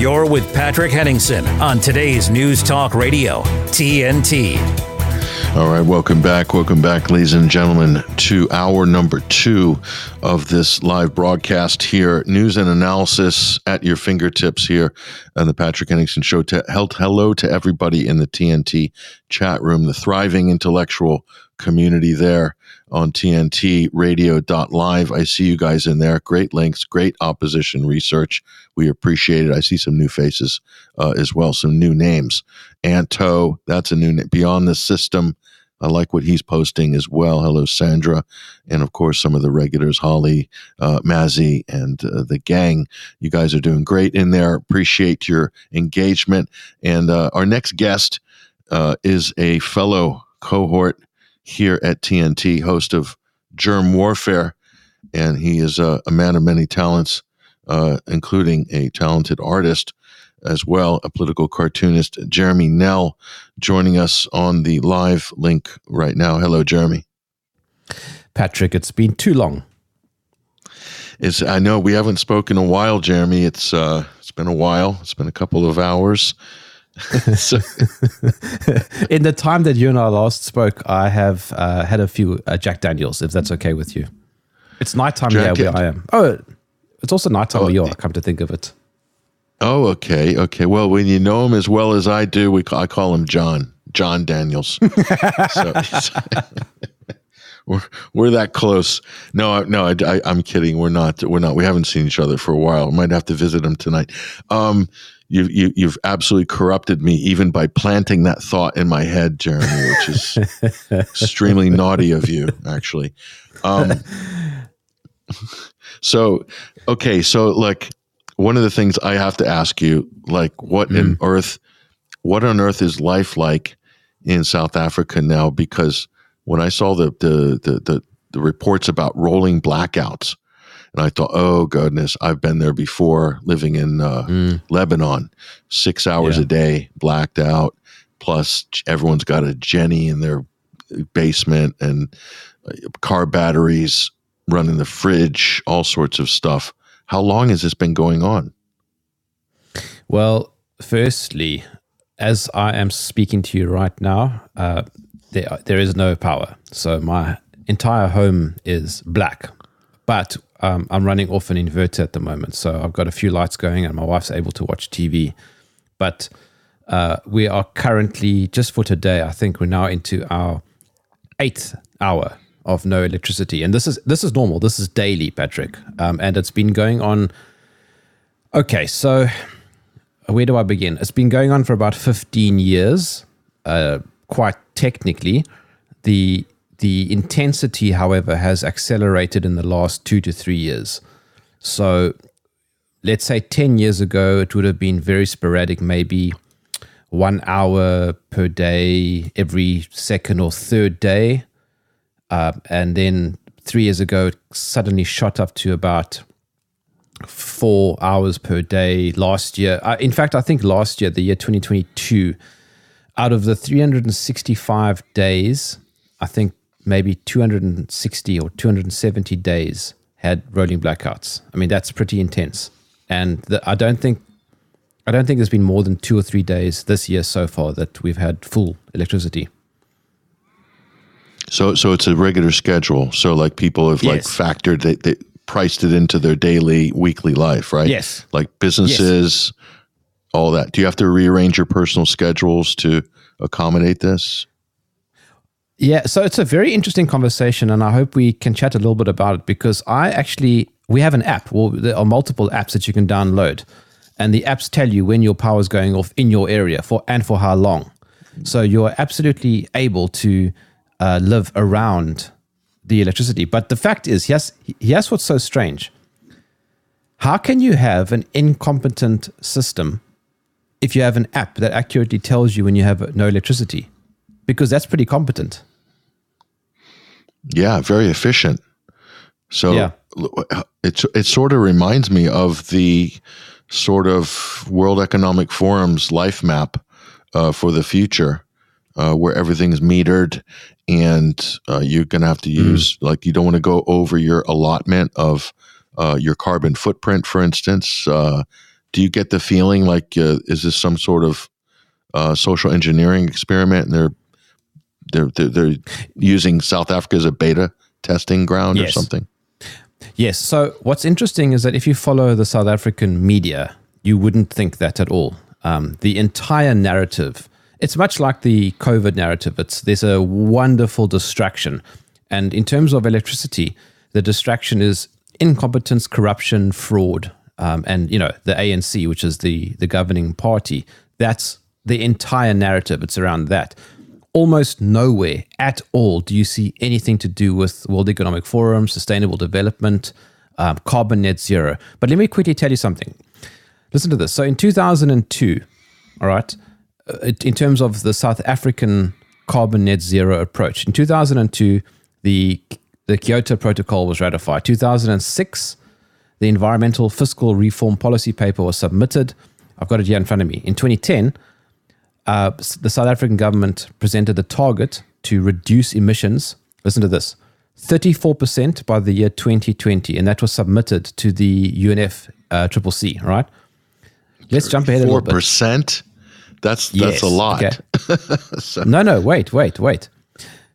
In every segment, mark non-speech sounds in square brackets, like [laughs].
You're with Patrick Henningsen on today's News Talk Radio, TNT. All right, welcome back. Welcome back, ladies and gentlemen, to hour number two of this live broadcast here. News and analysis at your fingertips here on the Patrick Henningsen Show. Hello to everybody in the TNT chat room, the thriving intellectual community there on TNT radio.live. I see you guys in there. Great links, great opposition research. We appreciate it. I see some new faces uh, as well, some new names. Anto, that's a new name. Beyond the System, I like what he's posting as well. Hello, Sandra. And of course, some of the regulars, Holly, uh, Mazzy, and uh, the gang. You guys are doing great in there. Appreciate your engagement. And uh, our next guest uh, is a fellow cohort here at TNT, host of Jerm Warfare. And he is a, a man of many talents, uh, including a talented artist as well, a political cartoonist, Jeremy Nell, joining us on the live link right now. Hello, Jeremy. Patrick, it's been too long. It's, I know we haven't spoken a while, Jeremy. It's uh, it's been a while. It's been a couple of hours. [laughs] so. [laughs] In the time that you and I last spoke, I have uh, had a few uh, Jack Daniels, if that's okay with you. It's nighttime Jack here where I am. Oh, it's also nighttime oh, where you are, come to think of it. Oh, okay. Okay. Well, when you know him as well as I do, we I call him John, John Daniels. [laughs] so, we're, we're that close. No, no, I, I, I'm kidding. We're not. We're not. We haven't seen each other for a while. Might have to visit him tonight. Um, you, you, you've absolutely corrupted me even by planting that thought in my head, Jeremy, which is [laughs] extremely naughty of you, actually. Um, so, okay, so like one of the things I have to ask you, like, what mm. in earth, what on earth is life like in South Africa now? Because when I saw the the the, the, the reports about rolling blackouts and I thought, oh goodness, I've been there before, living in uh, mm. Lebanon, six hours yeah. a day, blacked out. Plus, everyone's got a Jenny in their basement and uh, car batteries running the fridge, all sorts of stuff. How long has this been going on? Well, firstly, as I am speaking to you right now, uh, there there is no power, so my entire home is black. But um, I'm running off an inverter at the moment, so I've got a few lights going, and my wife's able to watch TV. But uh, we are currently just for today. I think we're now into our eighth hour of no electricity, and this is this is normal. This is daily, Patrick, um, and it's been going on. Okay, so where do I begin? It's been going on for about 15 years. Uh, quite technically, the the intensity, however, has accelerated in the last two to three years. So let's say 10 years ago, it would have been very sporadic, maybe one hour per day, every second or third day. Uh, and then three years ago, it suddenly shot up to about four hours per day last year. Uh, in fact, I think last year, the year 2022, out of the 365 days, I think maybe 260 or 270 days had rolling blackouts. I mean, that's pretty intense. And the, I don't think I don't think there's been more than two or three days this year so far that we've had full electricity. So, so it's a regular schedule. So, like people have yes. like factored they, they priced it into their daily, weekly life, right? Yes. Like businesses, yes. all that. Do you have to rearrange your personal schedules to accommodate this? Yeah, so it's a very interesting conversation, and I hope we can chat a little bit about it because I actually we have an app. Well, there are multiple apps that you can download, and the apps tell you when your power is going off in your area for and for how long. So you're absolutely able to uh, live around the electricity. But the fact is, yes, here's what's so strange. How can you have an incompetent system if you have an app that accurately tells you when you have no electricity? Because that's pretty competent. Yeah, very efficient. So yeah. it it sort of reminds me of the sort of World Economic Forum's life map uh, for the future, uh, where everything's metered, and uh, you're going to have to mm-hmm. use mm. like you don't want to go over your allotment of uh, your carbon footprint, for instance. Uh, do you get the feeling like uh, is this some sort of uh, social engineering experiment and they're they're they're, they're using South Africa as a beta testing ground Yes. or something? Yes. So what's interesting is that if you follow the South African media, you wouldn't think that at all. Um, the entire narrative, it's much like the COVID narrative. It's there's a wonderful distraction, and in terms of electricity, the distraction is incompetence, corruption, fraud, um, and you know the ANC, which is the the governing party. That's the entire narrative. It's around that almost nowhere at all do you see anything to do with World Economic Forum, sustainable development, um, carbon net zero. But let me quickly tell you something. Listen to this. So in 2002, all right, uh, in terms of the South African carbon net zero approach, in 2002, the the Kyoto Protocol was ratified. 2006, the environmental fiscal reform policy paper was submitted. I've got it here in front of me. In 2010, uh, the South African government presented a target to reduce emissions. Listen to this 34% by the year 2020, and that was submitted to the UNF uh, Triple C, all right? Let's jump ahead a little bit. 4%? That's that's Yes, a lot. [laughs] okay. no, no, wait, wait, wait.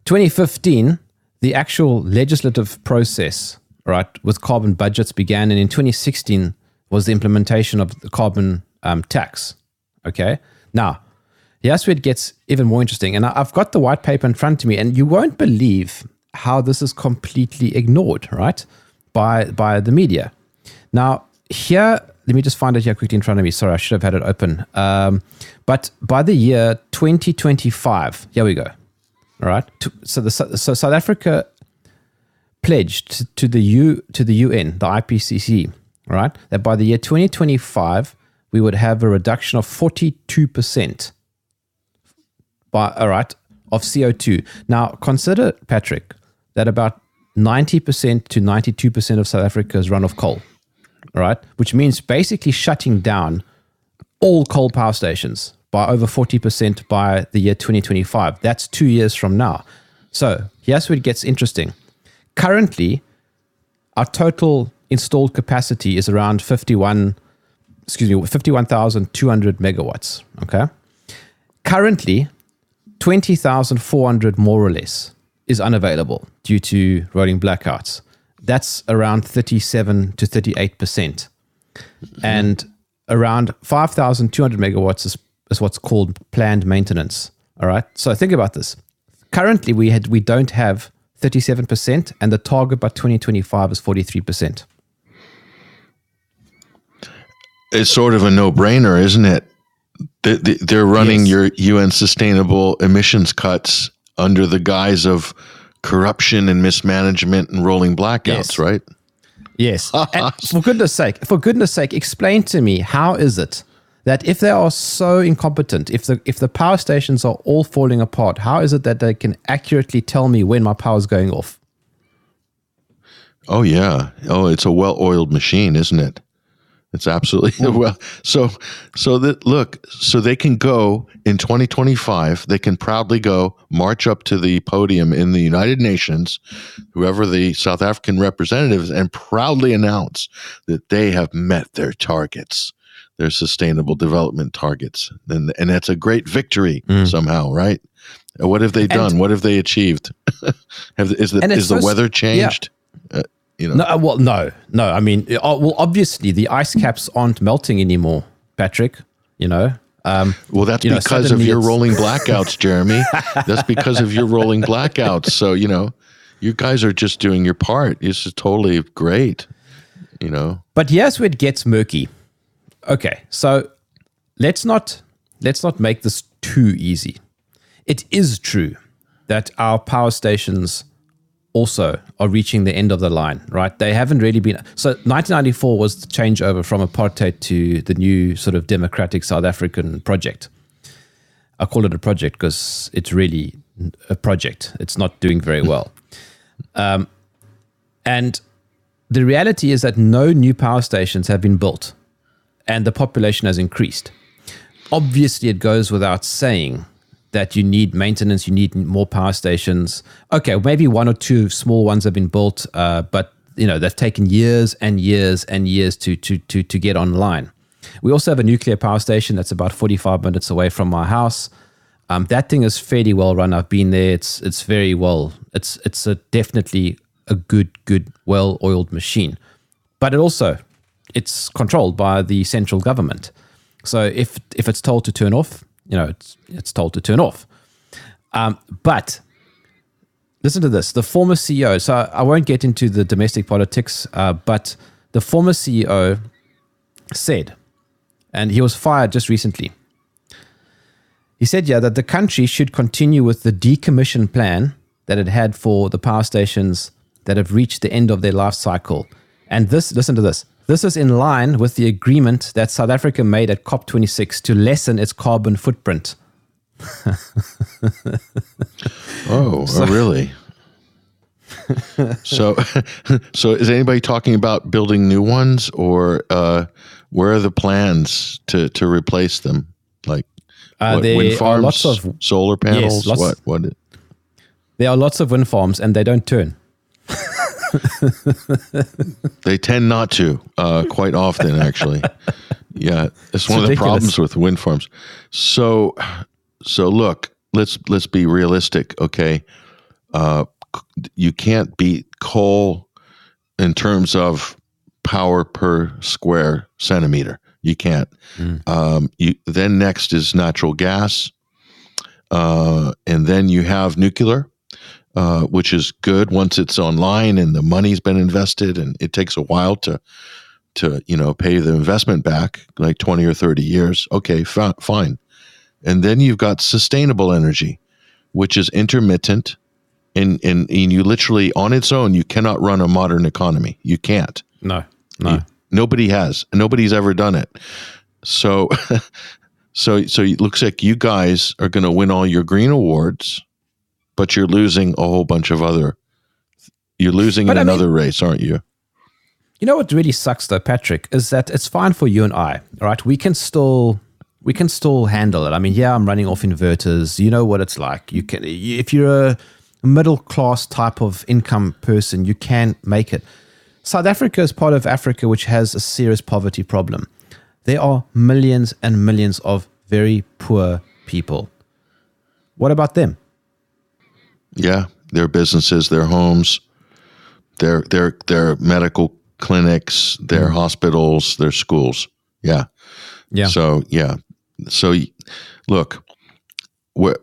2015, the actual legislative process, right, with carbon budgets began, and in 2016 was the implementation of the carbon um, tax. Okay, now here's where it gets even more interesting, and I've got the white paper in front of me, and you won't believe how this is completely ignored, right, by by the media. Now, here, let me just find it here quickly in front of me. Sorry, I should have had it open. Um, but by the year 2025, here we go. All right. So the so South Africa pledged to, the U to the UN, the IPCC, right, that by the year 2025 we would have a reduction of 42 percent. By all right of CO2. Now consider Patrick that about 90 percent to 92 percent of South Africa is run off coal all right, which means basically shutting down all coal power stations by over 40% by the year 2025. That's two years from now. So here's where it gets interesting. Currently, our total installed capacity is around 51, excuse me, 51,200 megawatts. Okay. Currently, 20,400 more or less is unavailable due to rolling blackouts. That's around 37 to 38%. And around 5,200 megawatts is, is what's called planned maintenance. All right. So think about this. Currently, we had we don't have 37%, and the target by 2025 is 43%. It's sort of a no-brainer, isn't it? They- they- They're running Yes. your UN sustainable emissions cuts under the guise of corruption and mismanagement and rolling blackouts, Yes. right? Yes. [laughs] and for goodness sake, for goodness sake, explain to me how is it that if they are so incompetent, if the if the power stations are all falling apart, how is it that they can accurately tell me when my power is going off? Oh yeah. Oh, it's a well-oiled machine, isn't it? It's absolutely [laughs] well. So, so that look, so they can go in 2025. They can proudly go march up to the podium in the United Nations, whoever the South African representatives, and proudly announce that they have met their targets, their sustainable development targets, and and that's a great victory somehow, right? What have they done? what have they achieved? [laughs] have is the is the so- weather changed? Uh, you know, No, uh, well, no, no. I mean, uh, well, obviously the ice caps aren't melting anymore, Patrick. You know, um, Well, that's You know, because of your rolling [laughs] blackouts, Jeremy. that's because of your rolling blackouts. So, you know, you guys are just doing your part. This is totally great. You know, But here's where it gets murky. Okay, so let's not let's not make this too easy. It is true that our power stations also are reaching the end of the line, right? They haven't really been. So 1994 was the changeover from apartheid to the new sort of democratic South African project. I call it a project because it's really a project. It's not doing very [laughs] well. Um, and the reality is that no new power stations have been built and the population has increased. Obviously, it goes without saying that you need maintenance, you need more power stations. Okay, maybe one or two small ones have been built, uh, but you know they've taken years and years and years to to to to get online. We also have a nuclear power station that's about 45 minutes away from my house. Um, that thing is fairly well run. I've been there. It's it's very well. It's it's a definitely a good good well oiled machine, but it also it's controlled by the central government. So if if it's told to turn off, you know it's it's told to turn off. Um, but listen to this: the former CEO. So I won't get into the domestic politics, uh, but the former CEO said, and he was fired just recently. He said, yeah, that the country should continue with the decommission plan that it had for the power stations that have reached the end of their life cycle. And this, listen to this, this is in line with the agreement that South Africa made at COP26 to lessen its carbon footprint. [laughs] oh, so, oh, really? [laughs] so, [laughs] so is anybody talking about building new ones, or uh, where are the plans to to replace them? Like uh, what, wind farms, lots of solar panels. Yes, what? What? There are lots of wind farms, and they don't turn. [laughs] they tend not to, uh, quite often, actually. Yeah, it's, it's one ridiculous. of the problems with wind farms. So, so look, let's let's be realistic, okay? Uh, you can't beat coal in terms of power per square centimeter. You can't. Mm. Um, you then next is natural gas, uh, and then you have nuclear uh, which is good once it's online and the money's been invested, and it takes a while to to you know pay the investment back, like twenty or thirty years. Okay, fine. And then you've got sustainable energy, which is intermittent, and, and and you literally on its own you cannot run a modern economy. You can't. No, no. You, nobody has. Nobody's ever done it. So, [laughs] so so it looks like you guys are going to win all your green awards but you're losing a whole bunch of other. You're losing but in I another mean, race, aren't you? You know what really sucks though, Patrick, is that it's fine for you and I, right? We can still we can still handle it. I mean, yeah, I'm running off inverters. You know what it's like. You can if you're a middle class type of income person, you can make it. South Africa is part of Africa which has a serious poverty problem. There are millions and millions of very poor people. What about them? Yeah, their businesses, their homes, their their their medical clinics, their mm. hospitals, their schools. Yeah. Yeah. So yeah. So look,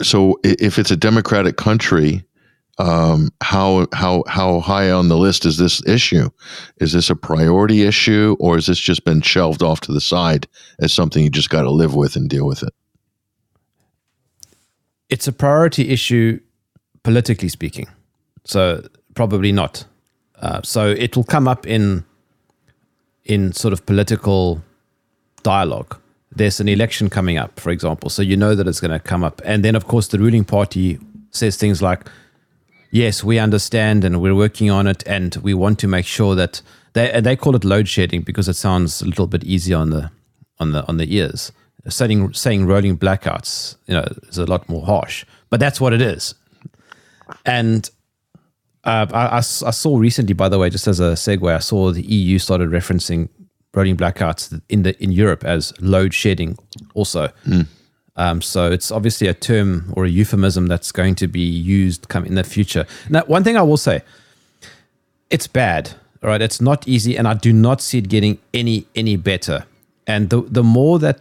so if it's a democratic country, um, how how how high on the list is this issue? Is this a priority issue, or has this just been shelved off to the side as something you just got to live with and deal with it? It's a priority issue politically speaking. So probably not. Uh, so it will come up in in sort of political dialogue. There's an election coming up, for example, so you know that it's going to come up, and then of course the ruling party says things like, "Yes, we understand, and we're working on it, and we want to make sure that they they call it load shedding because it sounds a little bit easier on the on the on the ears. Saying saying rolling blackouts, you know, is a lot more harsh, but that's what it is. And uh, I, I, I, saw recently, by the way, just as a segue, I saw the EU started referencing rolling blackouts in the in Europe as load shedding, also. Mm. Um, so it's obviously a term or a euphemism that's going to be used come in the future. Now, one thing I will say, it's bad, all right. It's not easy, and I do not see it getting any any better. And the the more that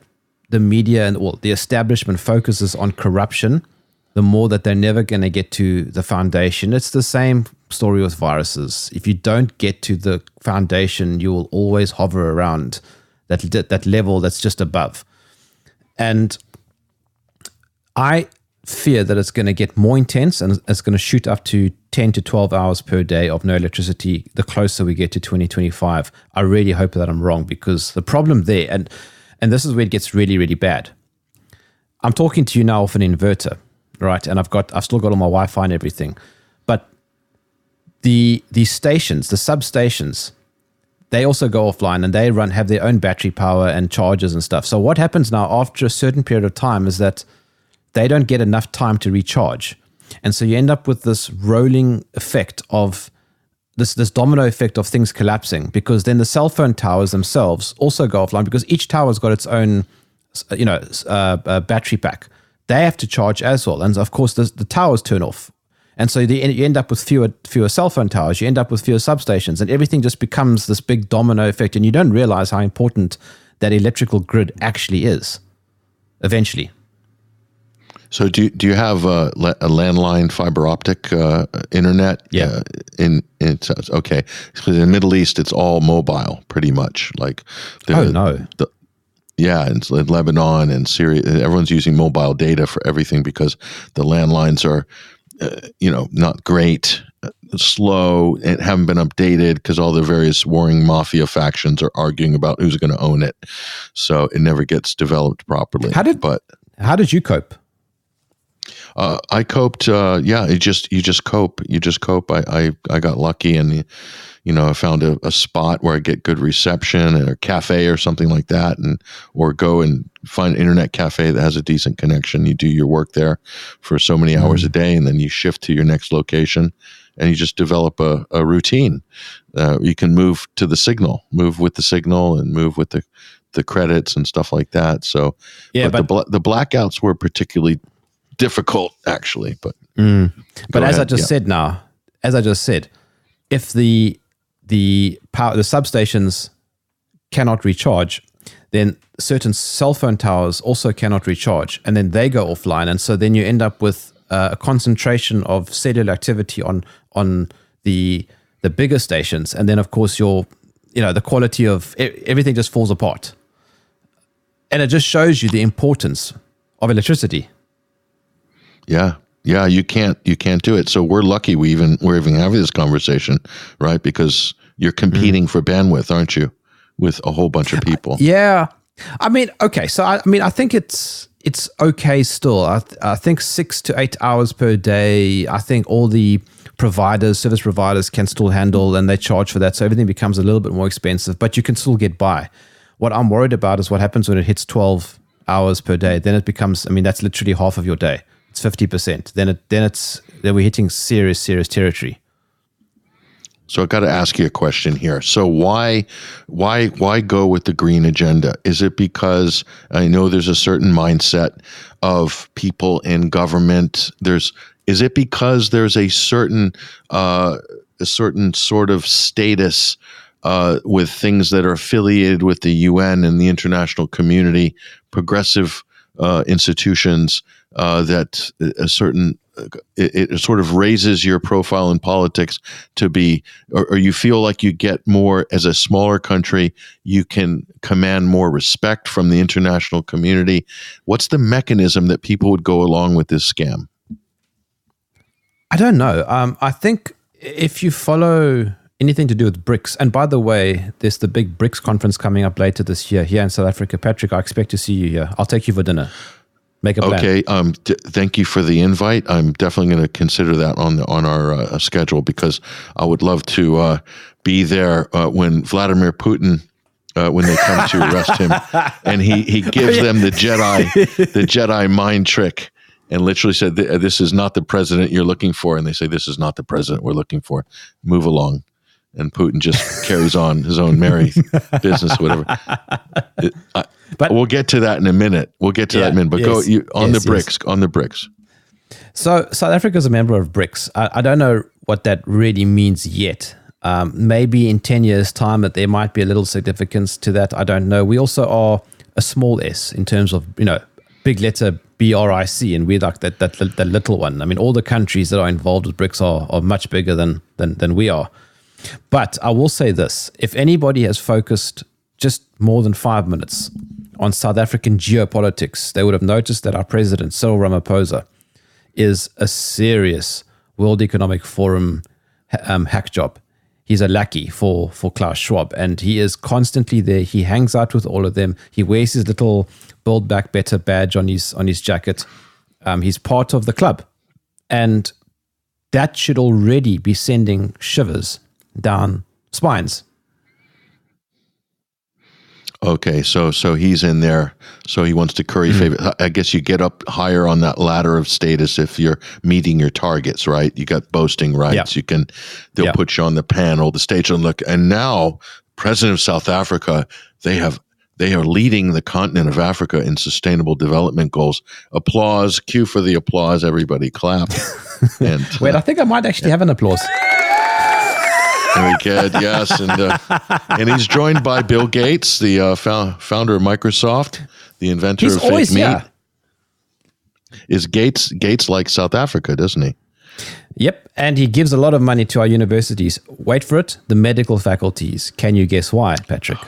the media and well, the establishment focuses on corruption the more that they're never going to get to the foundation. It's the same story with viruses. If you don't get to the foundation, you will always hover around that that level that's just above. And I fear that it's going to get more intense and it's going to shoot up to 10 to 12 hours per day of no electricity the closer we get to 2025. I really hope that I'm wrong because the problem there and and this is where it gets really really bad. I'm talking to you now off an inverter right? And I've got I've still got all my Wi-Fi and everything, but the the stations, the substations, they also go offline and they run have their own battery power and chargers and stuff. So what happens now after a certain period of time is that they don't get enough time to recharge. And so you end up with this rolling effect of this this domino effect of things collapsing because then the cell phone towers themselves also go offline because each tower's got its own you know uh, uh, battery pack they have to charge as well and of course the, the towers turn off and so the, you end up with fewer fewer cell phone towers you end up with fewer substations and everything just becomes this big domino effect and you don't realize how important that electrical grid actually is eventually so do do you have a, a landline fiber optic uh, internet? Yeah. Uh, in in okay, because in the Middle East it's all mobile, pretty much. Like oh no. The, yeah, in Lebanon and Syria, everyone's using mobile data for everything because the landlines are, uh, you know, not great, uh, slow, and haven't been updated because all the various warring mafia factions are arguing about who's going to own it. So it never gets developed properly. How did but how did you cope? Uh, I coped. Uh, yeah, you just you just cope. You just cope. I I, I got lucky, and you know, I found a, a spot where I get good reception, or a cafe or something like that, and or go and find an internet cafe that has a decent connection. You do your work there for so many hours mm-hmm. a day, and then you shift to your next location, and you just develop a, a routine. Uh, you can move to the signal, move with the signal, and move with the the credits and stuff like that. So, yeah, but, but the, the blackouts were particularly difficult actually. But mm. but as ahead. I just yeah. said now, as I just said, if the the power the substations cannot recharge, then certain cell phone towers also cannot recharge, and then they go offline, and so then you end up with uh, a concentration of cellular activity on on the the bigger stations, and then of course your you know the quality of everything just falls apart, and it just shows you the importance of electricity. Yeah. Yeah, you can't you can't do it. So we're lucky we even we're even having this conversation, right? Because you're competing mm. for bandwidth, aren't you? With a whole bunch of people. Yeah. I mean, okay. So I, I mean, I think it's it's okay still. I, th- I think six to eight hours per day. I think all the providers, service providers, can still handle, and they charge for that. So everything becomes a little bit more expensive, but you can still get by. What I'm worried about is what happens when it hits 12 hours per day. Then it becomes. I mean, that's literally half of your day it's 50%. Then it then it's then we're hitting serious serious territory. So I've got to ask you a question here. So why why why go with the green agenda? Is it because I know there's a certain mindset of people in government? There's is it because there's a certain uh, a certain sort of status uh, with things that are affiliated with the UN and the international community, progressive uh, institutions uh, that a certain it, it, sort of raises your profile in politics to be or, or, you feel like you get more as a smaller country you can command more respect from the international community. What's the mechanism that people would go along with this scam? I don't know. Um, i think if you follow anything to do with BRICS and by the way there's the big BRICS conference coming up later this year here in south africa. Patrick i expect to see you here. I'll take you for dinner Make a plan. Okay. Um, d- thank you for the invite. I'm definitely going to consider that on the on our uh, schedule because I would love to uh, be there uh, when Vladimir Putin. Uh, when they come to arrest him, [laughs] and he he gives them the Jedi the Jedi mind trick, and literally said, "This is not the president you're looking for." And they say, "This is not the president we're looking for. Move along." and Putin just carries on his own merry [laughs] business, whatever. It, I, but we'll get to that in a minute. We'll get to yeah, that in a minute. But yes, go you, on yes, the BRICS. Yes. On the BRICS. So South Africa is a member of BRICS. I, I don't know what that really means yet. Um, maybe in ten years' time that there might be a little significance to that. I don't know. We also are a small s in terms of you know big letter BRIC, and we're like that that that little one. I mean, all the countries that are involved with BRICS are, are much bigger than than than we are. But I will say this if anybody has focused just more than five minutes on South African geopolitics, they would have noticed that our president, Cyril Ramaphosa, is a serious World Economic Forum um, hack job. He's a lackey for, for Klaus Schwab, and he is constantly there. He hangs out with all of them. He wears his little Build Back Better badge on his on his jacket. Um, he's part of the club, and that should already be sending shivers down spines. Okay, so so he's in there. So he wants to curry Mm-hmm. favor. I guess you get up higher on that ladder of status if you're meeting your targets, right? You got boasting rights. Yeah. You can they'll Yeah. put you on the panel, the stage, and look. And now, President of South Africa, they have they are leading the continent of Africa in sustainable development goals. Applause, cue for the applause. Everybody clap. [laughs] and Wait, I think I might actually have an applause. Very good. Yes, and uh, and he's joined by Bill Gates, the uh, fou- founder of Microsoft, the inventor He's of fake always meat. yeah. Is Gates Gates like South Africa, doesn't he? Yep, and he gives a lot of money to our universities. Wait for it, the medical faculties. Can you guess why, Patrick?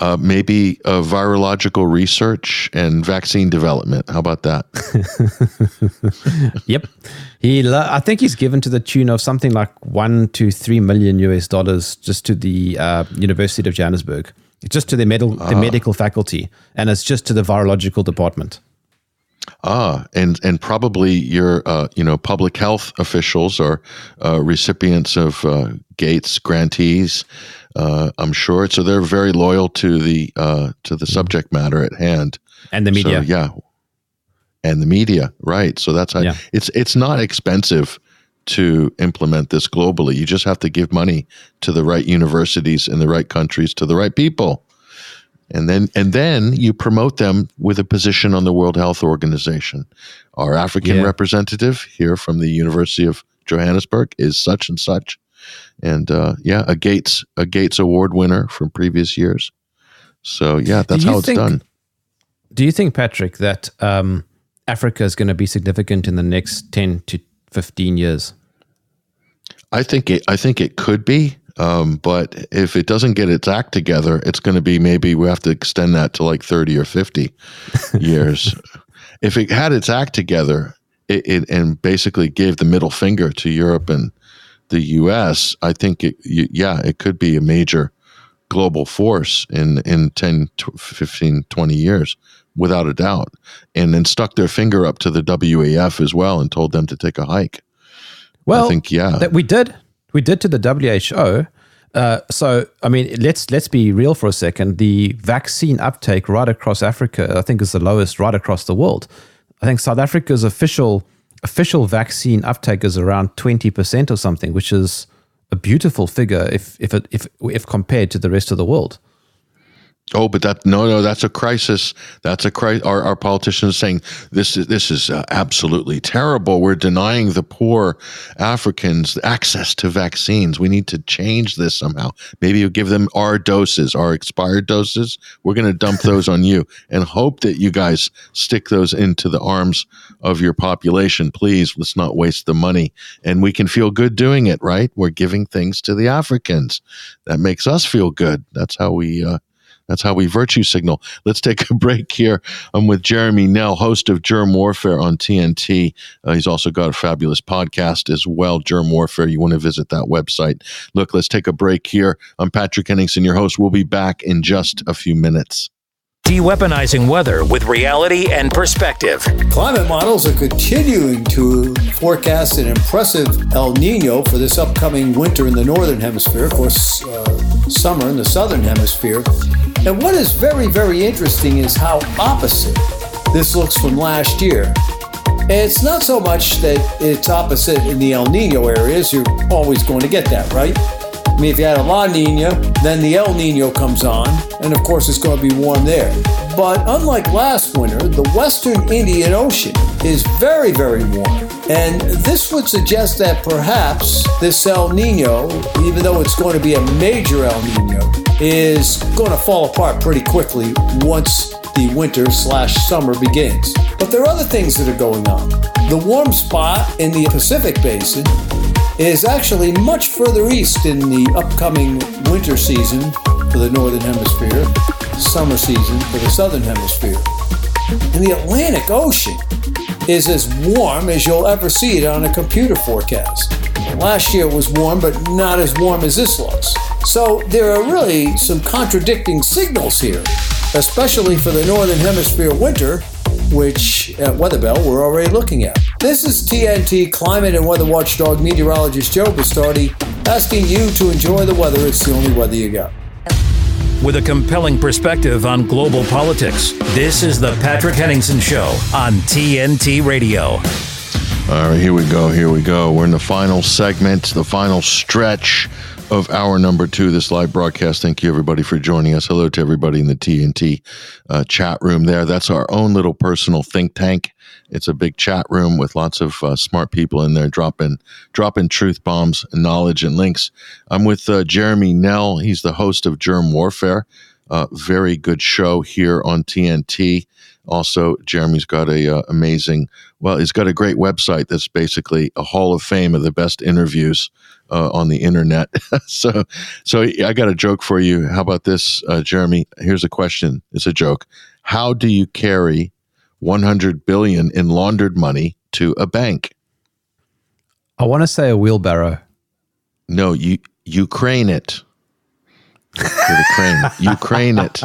Uh, maybe uh, virological research and vaccine development. How about that? [laughs] Yep, he. lo- I think he's given to the tune of something like one to three million US dollars just to the uh, University of Johannesburg, just to the medical the medical faculty, and it's just to the virological department. Ah, and and probably your uh, you know public health officials are uh, recipients of uh, Gates grantees. Uh, I'm sure, so they're very loyal to the uh, to the subject matter at hand. And the media. So, yeah, and the media, right? So that's how Yeah. it's it's not expensive to implement this globally. You just have to give money to the right universities in the right countries to the right people, and then and then you promote them with a position on the World Health Organization. Our African Yeah. representative here from the University of Johannesburg is such and such, and uh, yeah, a Gates a Gates Award winner from previous years. So yeah, that's how it's think- done. Do you think, Patrick, that um, Africa is going to be significant in the next ten to fifteen years? I think it. I think it could be, um, but if it doesn't get its act together, it's going to be maybe we have to extend that to like thirty or fifty [laughs] years. If it had its act together, it, it and basically gave the middle finger to Europe and the U.S., I think it. Yeah, it could be a major global force in in 10 15 20 years without a doubt and then stuck their finger up to the WAF as well and told them to take a hike Well, i think yeah that we did. We did to the WHO. Uh, so, I mean, let's let's be real for a second. The vaccine uptake right across Africa, I think, is the lowest right across the world. I think South Africa's official official vaccine uptake is around twenty percent or something, which is a beautiful figure if if it, if if compared to the rest of the world. Oh, but that no, no, that's a crisis. That's a crisis. Our, our politicians saying this is this is uh, absolutely terrible. We're denying the poor Africans access to vaccines. We need to change this somehow. Maybe you give them our doses, our expired doses. We're going to dump those on you and hope that you guys stick those into the arms of your population. Please, let's not waste the money. And we can feel good doing it, right? We're giving things to the Africans. That makes us feel good. That's how we. Uh, that's how we virtue signal. Let's take a [laughs] break here. I'm with Jeremy Nell, host of Jerm Warfare on TNT. Uh, he's also got a fabulous podcast as well, Jerm Warfare. You want to visit that website. Look, let's take a break here. I'm Patrick Henningsen, your host. We'll be back in just a few minutes. De-weaponizing weather with reality and perspective. Climate models are continuing to forecast an impressive El Nino for this upcoming winter in the northern hemisphere, of course, uh, summer in the southern hemisphere. And what is very, very interesting is how opposite this looks from last year. It's not so much that it's opposite in the El Nino areas, you're always going to get that, right? I mean, if you had a La Nina, then the El Nino comes on, and of course it's going to be warm there. But unlike last winter, the western Indian Ocean is very, very warm. And this would suggest that perhaps this El Nino, even though it's going to be a major El Nino, is going to fall apart pretty quickly once the winter slash summer begins. But there are other things that are going on. The warm spot in the Pacific Basin is actually much further east in the upcoming winter season for the Northern Hemisphere, summer season for the Southern Hemisphere. And the Atlantic Ocean is as warm as you'll ever see it on a computer forecast. Last year it was warm, but not as warm as this looks. So there are really some contradicting signals here, especially for the Northern Hemisphere winter, which at Weatherbell we're already looking at. This is TNT climate and weather watchdog meteorologist Joe Bastardi asking you to enjoy the weather. It's the only weather you got. with a compelling perspective on global politics. This is the Patrick Henningsen Show on TNT Radio. All right, here we go. Here we go. We're in the final segment, the final stretch of hour number two, this live broadcast. Thank you, everybody, for joining us. Hello to everybody in the TNT uh, chat room there. That's our own little personal think tank. It's a big chat room with lots of uh, smart people in there dropping dropping truth bombs and knowledge and links. I'm with uh, Jeremy Nell. He's the host of Jerm Warfare. Uh, very good show here on TNT. Also, Jeremy's got a uh, amazing, well, he's got a great website that's basically a hall of fame of the best interviews uh, on the internet. [laughs] so, so I got a joke for you. How about this, uh, Jeremy? Here's a question. It's a joke. How do you carry 100 billion in laundered money to a bank? I want to say a wheelbarrow. No, you you crane it with a crane. You crane it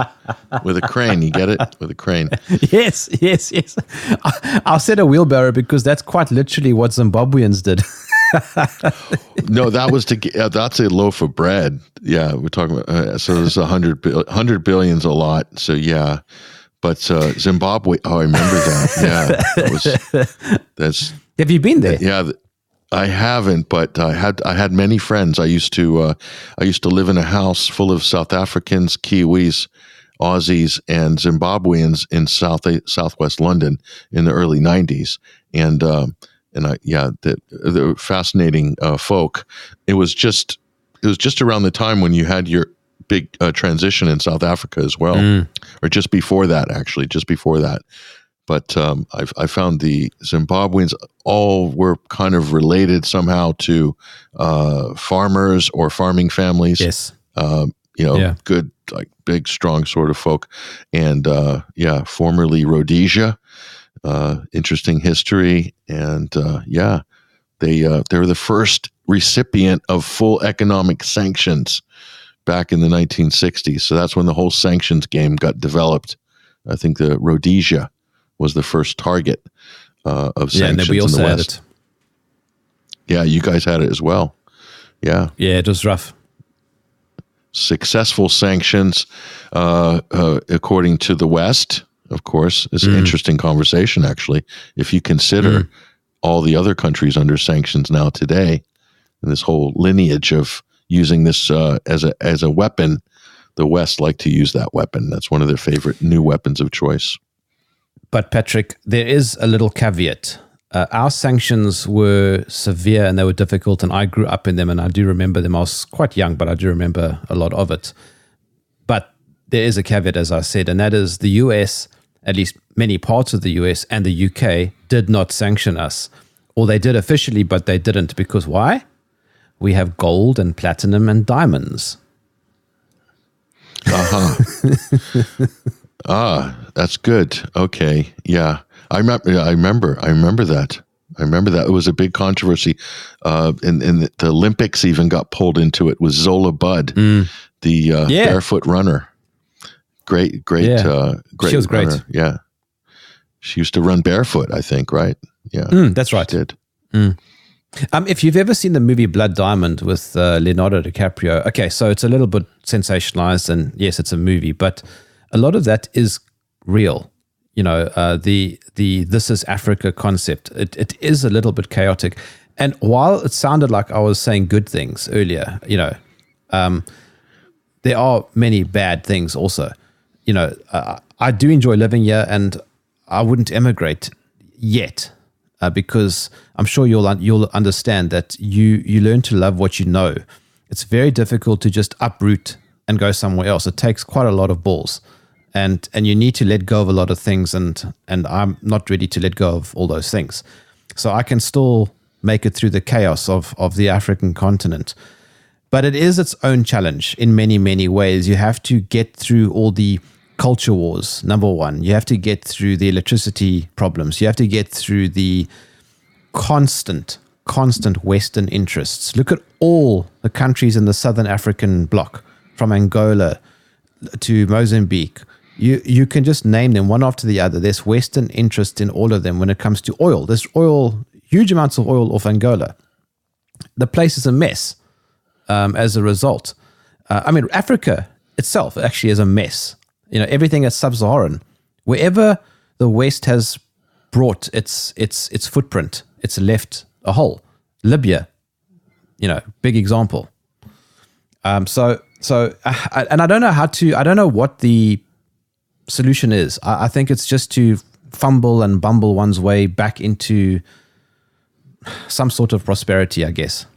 with a crane. You get it with a crane. [laughs] Yes, yes, yes. I, I said a wheelbarrow because that's quite literally what Zimbabweans did. [laughs] [laughs] no, that was to get. Uh, that's a loaf of bread. Yeah, we're talking about. Uh, so there's a hundred hundred billions a lot. So yeah, but uh, Zimbabwe. Oh, I remember that. [laughs] Yeah, that was, that's. Have you been there? Yeah, I haven't, but I had I had many friends. I used to uh, I used to live in a house full of South Africans, Kiwis, Aussies, and Zimbabweans in South Southwest London in the early '90s, and um, and I yeah, the, the fascinating uh, folk. It was just it was just around the time when you had your big uh, transition in South Africa as well, mm. or just before that, actually, just before that. But um, I've, I found the Zimbabweans all were kind of related somehow to uh, farmers or farming families. Yes. Um, you know, yeah. good, like big, strong sort of folk. And uh, yeah, formerly Rhodesia, uh, interesting history. And uh, yeah, they, uh, they were the first recipient of full economic sanctions back in the 1960s. So that's when the whole sanctions game got developed. I think the Rhodesia was the first target uh, of sanctions yeah, and then we also in the West. Had it. Yeah, you guys had it as well. Yeah. Yeah, it was rough. Successful sanctions, uh, uh, according to the West, of course, is mm. an interesting conversation, actually. If you consider mm. all the other countries under sanctions now today, and this whole lineage of using this uh, as a as a weapon, the West like to use that weapon. That's one of their favorite new weapons of choice. But Patrick, there is a little caveat. Uh, our sanctions were severe and they were difficult, and I grew up in them, and I do remember them. I was quite young, but I do remember a lot of it. There is a caveat, as I said, and that is the US, at least many parts of the US and the UK, did not sanction us. Or they did officially, but they didn't. Because why? We have gold and platinum and diamonds. Uh huh. [laughs] Ah, that's good. Okay, yeah, I remember. I remember. I remember that. I remember that it was a big controversy, uh, and, and the Olympics even got pulled into it. With Zola Budd, mm. the uh, yeah. barefoot runner? Great, great, yeah. uh, great. She was runner. great. Yeah, she used to run barefoot. I think, right? Yeah, mm, that's right. did. Mm. Um, if you've ever seen the movie Blood Diamond with uh, Leonardo DiCaprio, okay, so it's a little bit sensationalized, and yes, it's a movie, but a lot of that is real. You know, uh, the the this is Africa concept. It, it is a little bit chaotic, and while it sounded like I was saying good things earlier, you know, um, there are many bad things also. You know, uh, I do enjoy living here, and I wouldn't emigrate yet uh, because I'm sure you'll you'll understand that you you learn to love what you know. It's very difficult to just uproot and go somewhere else. It takes quite a lot of balls and and you need to let go of a lot of things and and I'm not ready to let go of all those things so I can still make it through the chaos of of the African continent but it is its own challenge in many many ways you have to get through all the culture wars number 1 you have to get through the electricity problems you have to get through the constant constant western interests look at all the countries in the southern african bloc from Angola to Mozambique you you can just name them one after the other. There's Western interest in all of them when it comes to oil. There's oil, huge amounts of oil off Angola. The place is a mess um, as a result. Uh, I mean, Africa itself actually is a mess. You know, everything is sub-Saharan. Wherever the West has brought its its its footprint, it's left a hole. Libya, you know, big example. Um, so so, uh, and I don't know how to. I don't know what the solution is. I, I think it's just to fumble and bumble one's way back into some sort of prosperity. I guess.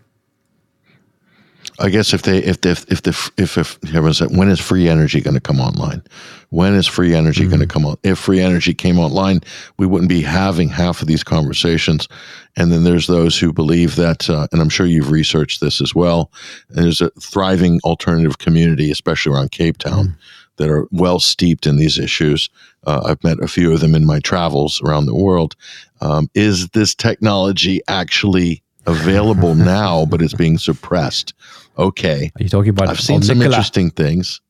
I guess if they if they if the if if everyone said when is free energy going to come online? When is free energy mm-hmm. going to come on? If free energy came online, we wouldn't be having half of these conversations. And then there's those who believe that, uh, and I'm sure you've researched this as well. There's a thriving alternative community, especially around Cape Town, mm-hmm. that are well steeped in these issues. Uh, I've met a few of them in my travels around the world. Um, is this technology actually available [laughs] now, but it's being suppressed? Okay. Are you talking about? I've seen some Nicola? interesting things.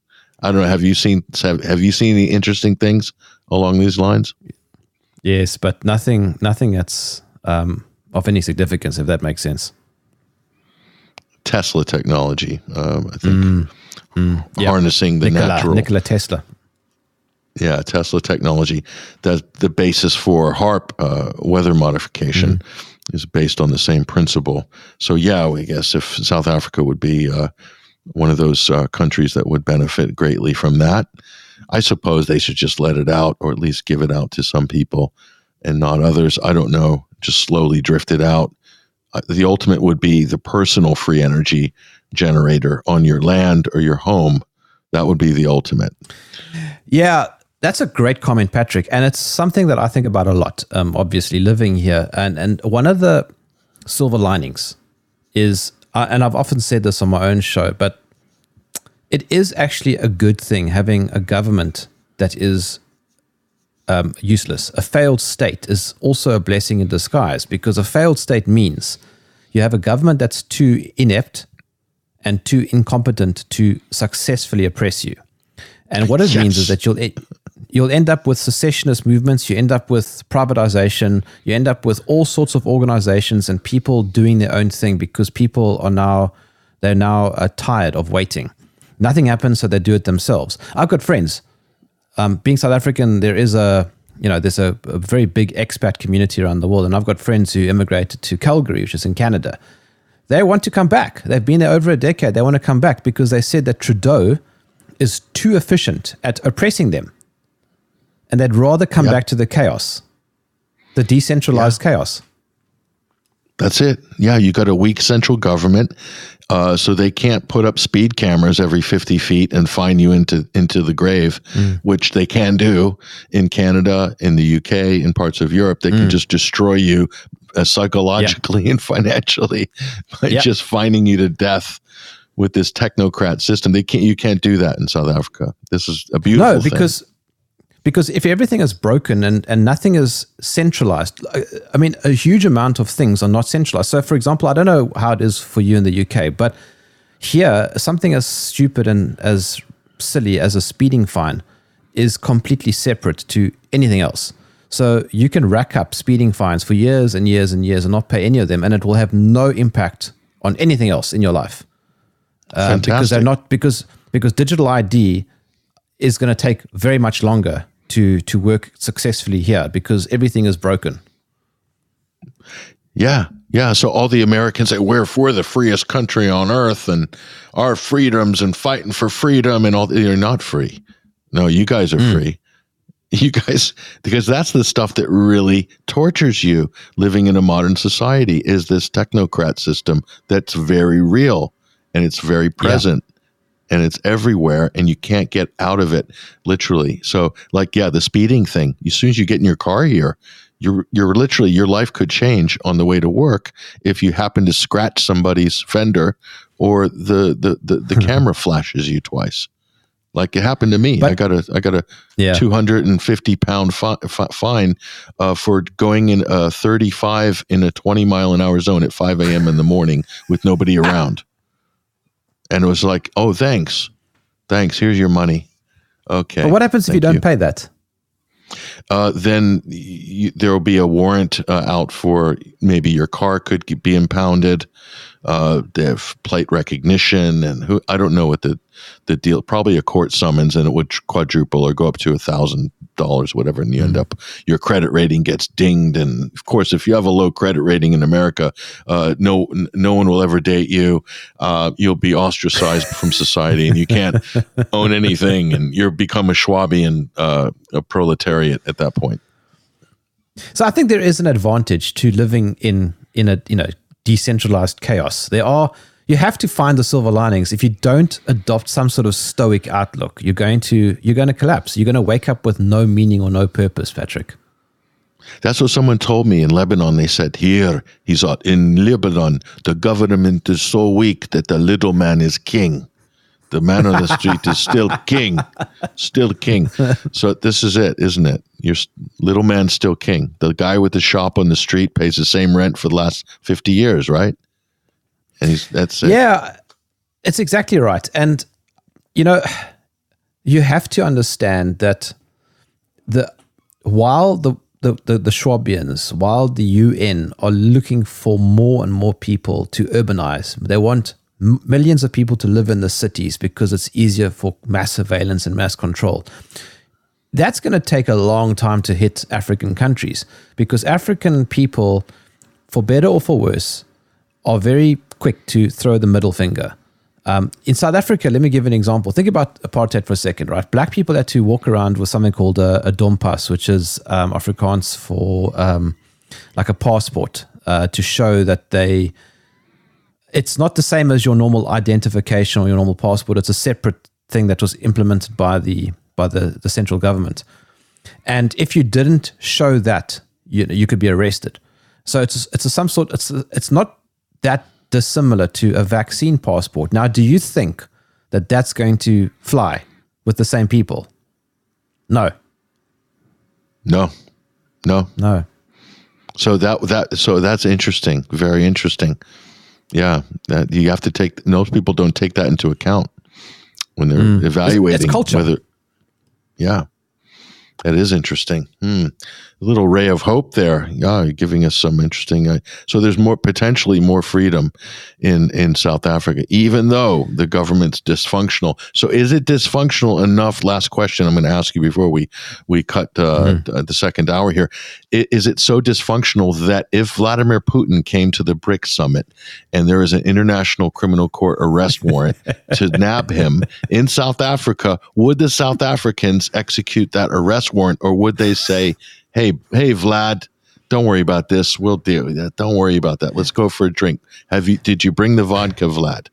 I don't know. Have you seen have, have you seen any interesting things along these lines? Yes, but nothing nothing that's um, of any significance. If that makes sense. Tesla technology, um, I think, mm, mm, harnessing yep. the Nikola, natural Nikola Tesla. Yeah, Tesla technology. That the basis for HAARP uh, weather modification mm. Is based on the same principle. So yeah, I guess if South Africa would be uh, one of those uh, countries that would benefit greatly from that. I suppose they should just let it out, or at least give it out to some people and not others. I don't know. Just slowly drift it out. Uh, the ultimate would be the personal free energy generator on your land or your home. That would be the ultimate. Yeah, that's a great comment, Patrick, and it's something that I think about a lot. Um, obviously, living here, and and one of the silver linings is uh, and I've often said this on my own show, but it is actually a good thing having a government that is um, useless. A failed state is also a blessing in disguise because a failed state means you have a government that's too inept and too incompetent to successfully oppress you. And what it yes. means is that you'll you'll end up with secessionist movements, you end up with privatization, you end up with all sorts of organizations and people doing their own thing because people are now they're now uh, tired of waiting. Nothing happens, so they do it themselves. I've got friends. Um, being South African, there is a you know there's a, a very big expat community around the world, and I've got friends who immigrated to Calgary, which is in Canada. They want to come back. They've been there over a decade. They want to come back because they said that Trudeau is too efficient at oppressing them and they'd rather come yep. back to the chaos, the decentralized yeah. chaos. That's it. Yeah, you got a weak central government, uh, so they can't put up speed cameras every fifty feet and fine you into into the grave, mm. which they can do in Canada, in the UK, in parts of Europe. They mm. can just destroy you uh, psychologically yeah. and financially [laughs] by yeah. just fining you to death with this technocrat system. They can't. You can't do that in South Africa. This is a beautiful. No, because. Thing because if everything is broken and, and nothing is centralized, I mean, a huge amount of things are not centralized. So, for example, I don't know how it is for you in the UK, but here, something as stupid and as silly as a speeding fine is completely separate to anything else. So, you can rack up speeding fines for years and years and years and not pay any of them, and it will have no impact on anything else in your life. Uh, because they're not because because digital ID is going to take very much longer to to work successfully here because everything is broken. Yeah, yeah. So all the Americans say we're for the freest country on earth and our freedoms and fighting for freedom and all. You're not free. No, you guys are mm. free. [laughs] You guys, because that's the stuff that really tortures you living in a modern society is this technocrat system that's very real and it's very present. And it's everywhere and you can't get out of it literally. So like yeah, the speeding thing, as soon as you get in your car here, you're you're literally your life could change on the way to work if you happen to scratch somebody's fender or the the the, the [laughs] camera flashes you twice. Like it happened to me. But, I got a I got a yeah. 250 pound fi- fi- fine uh, for going in a 35 in a 20 mile an hour zone at 5 a.m. in the morning with nobody around and it was like, "Oh, thanks, thanks. Here's your money." Okay. But what happens if you don't you. pay that? Uh, then there will be a warrant uh, out for maybe your car could be impounded. Uh, they have plate recognition, and who I don't know what the the deal. Probably a court summons, and it would quadruple or go up to a thousand dollars, whatever, and you end up your credit rating gets dinged. And of course, if you have a low credit rating in America, uh, no no one will ever date you. Uh, you'll be ostracized from society, and you can't [laughs] own anything, and you're become a Schwabian uh, a proletariat at that point. So I think there is an advantage to living in in a you know decentralized chaos. There are you have to find the silver linings. If you don't adopt some sort of stoic outlook, you're going to you're going to collapse. You're going to wake up with no meaning or no purpose, Patrick. That's what someone told me in Lebanon. They said, Here, he's thought in Lebanon, the government is so weak that the little man is king. The man on the street is still king, still king. So this is it, isn't it? Your little man's still king. The guy with the shop on the street pays the same rent for the last 50 years, right? And he's, that's it. Yeah, it's exactly right. And, you know, you have to understand that the while the the, the, the Schwabians, while the UN are looking for more and more people to urbanize, they want millions of people to live in the cities because it's easier for mass surveillance and mass control. That's going to take a long time to hit African countries because African people, for better or for worse, are very quick to throw the middle finger. Um, in South Africa, let me give an example. Think about apartheid for a second, right? Black people had to walk around with something called a, a dompas, which is um, Afrikaans for um, like a passport uh, to show that they it's not the same as your normal identification or your normal passport. It's a separate thing that was implemented by the by the, the central government. And if you didn't show that, you you could be arrested. So it's it's a, some sort. It's a, it's not that dissimilar to a vaccine passport. Now, do you think that that's going to fly with the same people? No. No. No. No. So that that so that's interesting. Very interesting. Yeah, that you have to take. Most people don't take that into account when they're mm. evaluating it's, it's culture. whether. Yeah, that is interesting. Hmm little ray of hope there. Yeah, you're giving us some interesting. Uh, so there's more potentially more freedom in in South Africa, even though the government's dysfunctional. So is it dysfunctional enough? Last question I'm going to ask you before we we cut uh, mm-hmm. the second hour here. Is it so dysfunctional that if Vladimir Putin came to the BRICS summit and there is an international criminal court arrest warrant [laughs] to nab him in South Africa, would the South Africans execute that arrest warrant, or would they say? Hey, hey, Vlad, don't worry about this. We'll deal with that. Don't worry about that. Let's go for a drink. Have you? Did you bring the vodka, Vlad?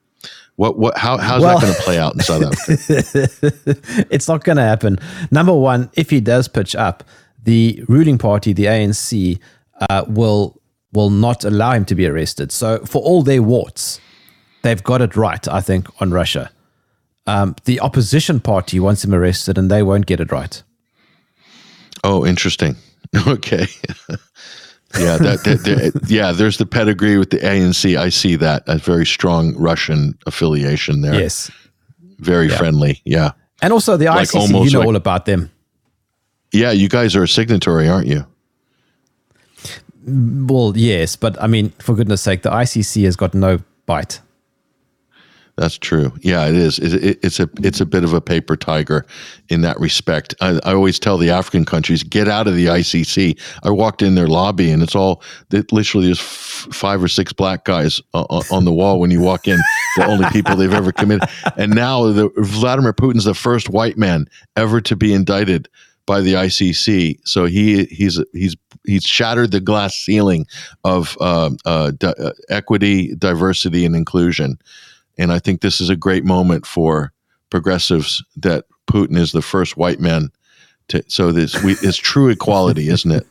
What? What? How? How's well, that going to play out in South [laughs] Africa? it's not going to happen. Number one, if he does pitch up, the ruling party, the ANC, uh, will will not allow him to be arrested. So, for all their warts, they've got it right. I think on Russia. Um, the opposition party wants him arrested, and they won't get it right. Oh, interesting. [laughs] Okay. yeah, that, that, that, yeah. There's the pedigree with the ANC. I see that a very strong Russian affiliation there. Yes, very yeah. friendly. Yeah, and also the like ICC. You know like, all about them. Yeah, you guys are a signatory, aren't you? Well, yes, but I mean, for goodness' sake, the ICC has got no bite. That's true. Yeah, it is. It, it's a it's a bit of a paper tiger in that respect. I, I, always tell the African countries get out of the ICC. I walked in their lobby and it's all it literally there's f- five or six black guys uh, on the wall when you walk in. The only people they've ever committed. And now the, Vladimir Putin's the first white man ever to be indicted by the ICC. So he he's he's he's shattered the glass ceiling of uh, uh, di- uh, equity, diversity, and inclusion. And I think this is a great moment for progressives that Putin is the first white man to, so this we, it's true equality, isn't it?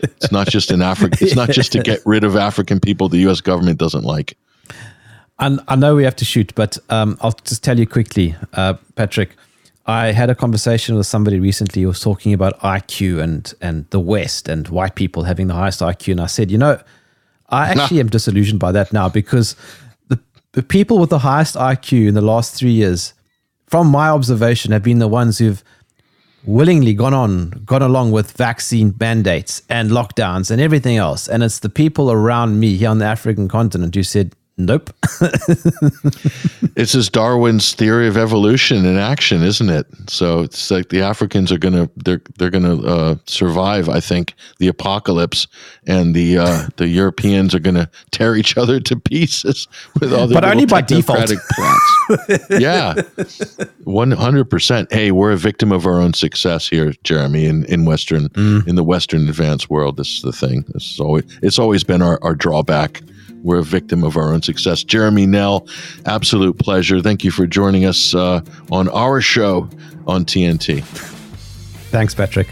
It's not just in Africa. It's not just to get rid of African people the U.S. government doesn't like. And I know we have to shoot, but um, I'll just tell you quickly, uh, Patrick. I had a conversation with somebody recently who was talking about IQ and and the West and white people having the highest IQ, and I said, you know, I [laughs] actually am disillusioned by that now because the people with the highest IQ in the last three years, from my observation, have been the ones who've willingly gone on, gone along with vaccine mandates and lockdowns and everything else. And it's the people around me here on the African continent who said, Nope. [laughs] it's just Darwin's theory of evolution in action, isn't it? So it's like the Africans are gonna they're they're gonna uh, survive. I think the apocalypse, and the uh, the Europeans are gonna tear each other to pieces with all their but only by default. Plans. yeah, one hundred percent. Hey, we're a victim of our own success here, Jeremy. In in Western mm. in the Western advanced world, this is the thing. This is always it's always been our, our drawback we're a victim of our own success. Jeremy Nell, absolute pleasure. Thank you for joining us uh, on our show on TNT. Thanks, Patrick.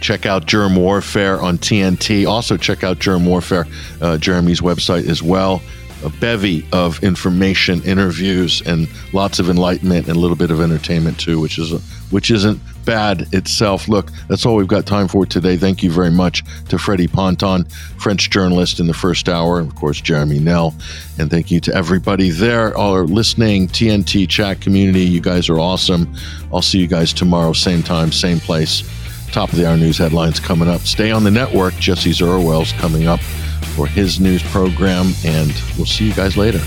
Check out Jerm Warfare on TNT. Also, check out Jerm Warfare, uh, Jeremy's website as well a bevy of information, interviews, and lots of enlightenment and a little bit of entertainment too, which is which isn't bad itself. Look, that's all we've got time for today. Thank you very much to Freddie Ponton, French journalist in the first hour, and of course Jeremy Nell, and thank you to everybody there, all our listening TNT chat community. You guys are awesome. I'll see you guys tomorrow, same time, same place. Top of the hour news headlines coming up. Stay on the network. Jesse Zurawell's coming up for his news program, and we'll see you guys later.